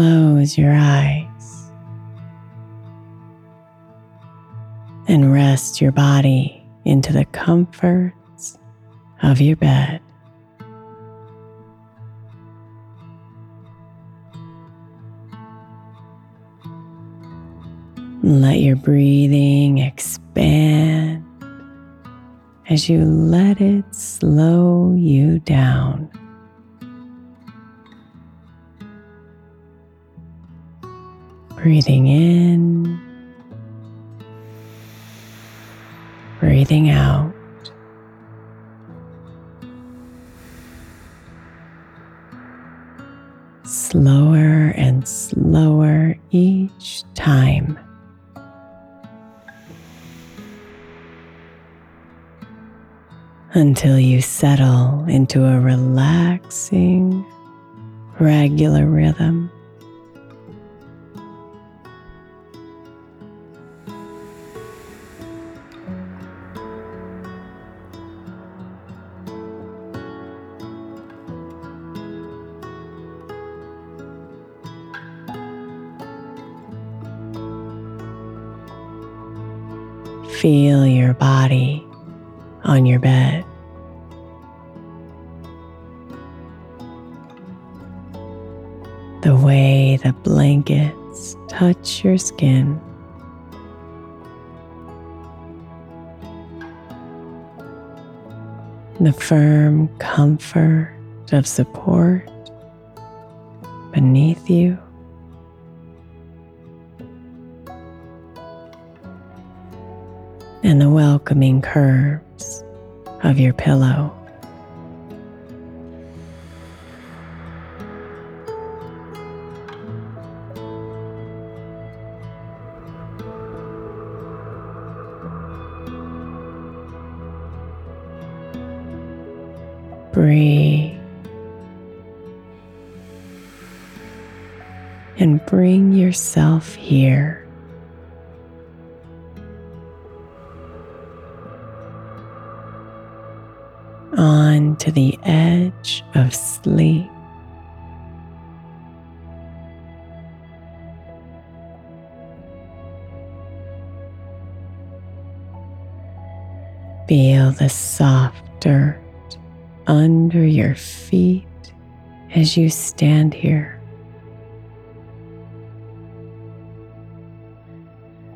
Close your eyes and rest your body into the comforts of your bed. Let your breathing expand as you let it slow you down. Breathing in, breathing out. Slower and slower each time. Until you settle into a relaxing, regular rhythm. Feel your body on your bed. The way the blankets touch your skin. The firm comfort of support beneath you. The welcoming curves of your pillow. Breathe and bring yourself here. To the edge of sleep. Feel the soft dirt under your feet as you stand here.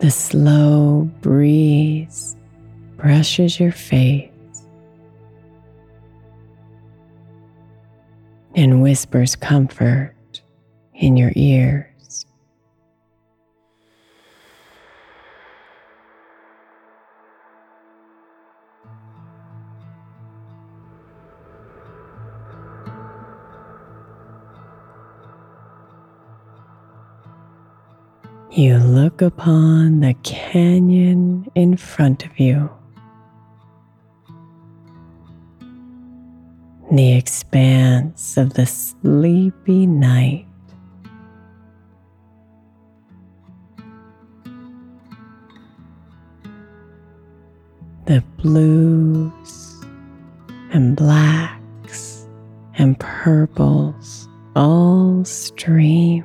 The slow breeze brushes your face and whispers comfort in your ears. You look upon the canyon in front of you. The expanse of the sleepy night. The blues and blacks and purples all stream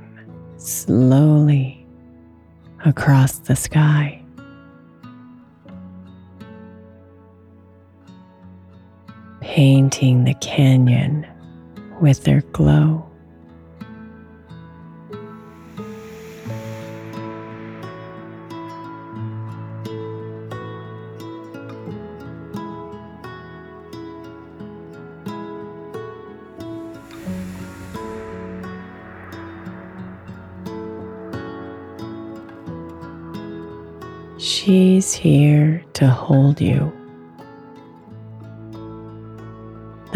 slowly across the sky. Painting the canyon with their glow. She's here to hold you.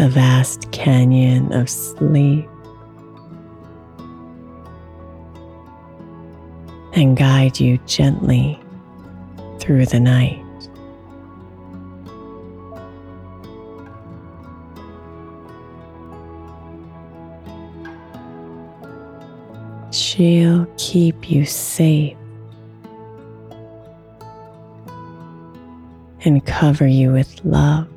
The vast canyon of sleep and guide you gently through the night. She'll keep you safe and cover you with love.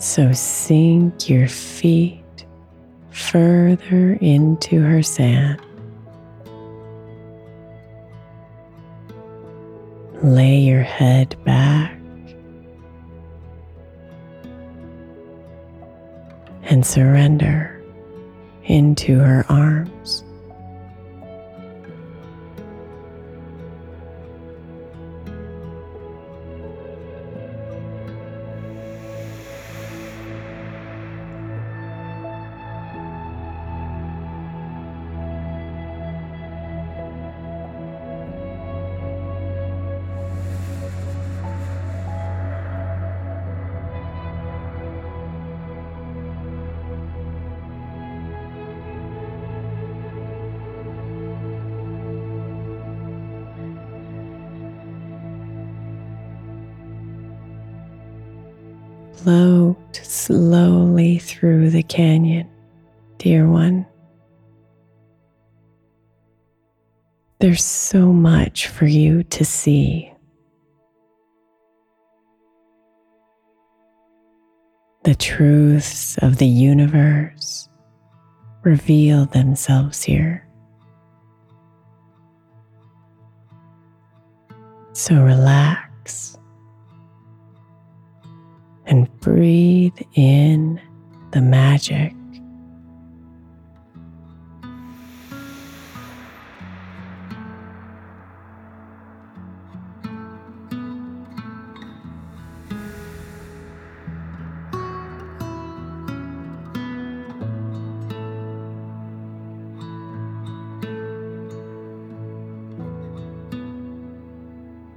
So sink your feet further into her sand. Lay your head back and surrender into her arms. Float slowly through the canyon, dear one. There's so much for you to see. The truths of the universe reveal themselves here. So relax and breathe in the magic.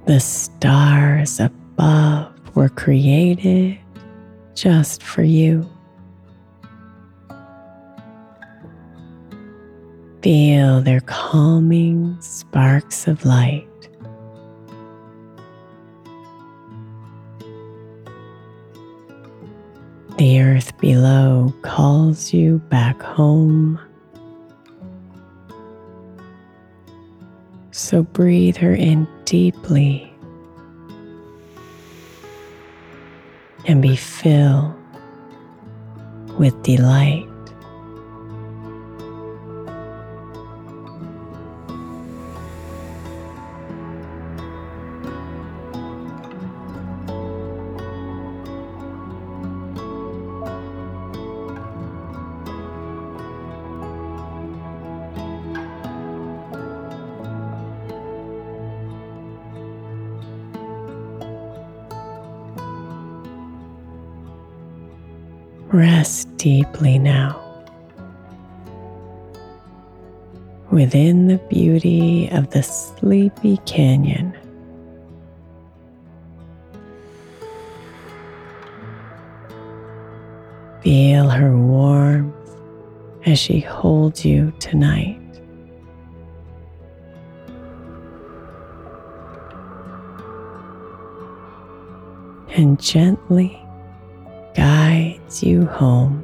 The stars above were created just for you. Feel their calming sparks of light. The earth below calls you back home. So breathe her in deeply and be filled with delight. Rest deeply now within the beauty of the sleepy canyon. Feel her warmth as she holds you tonight. And gently you home.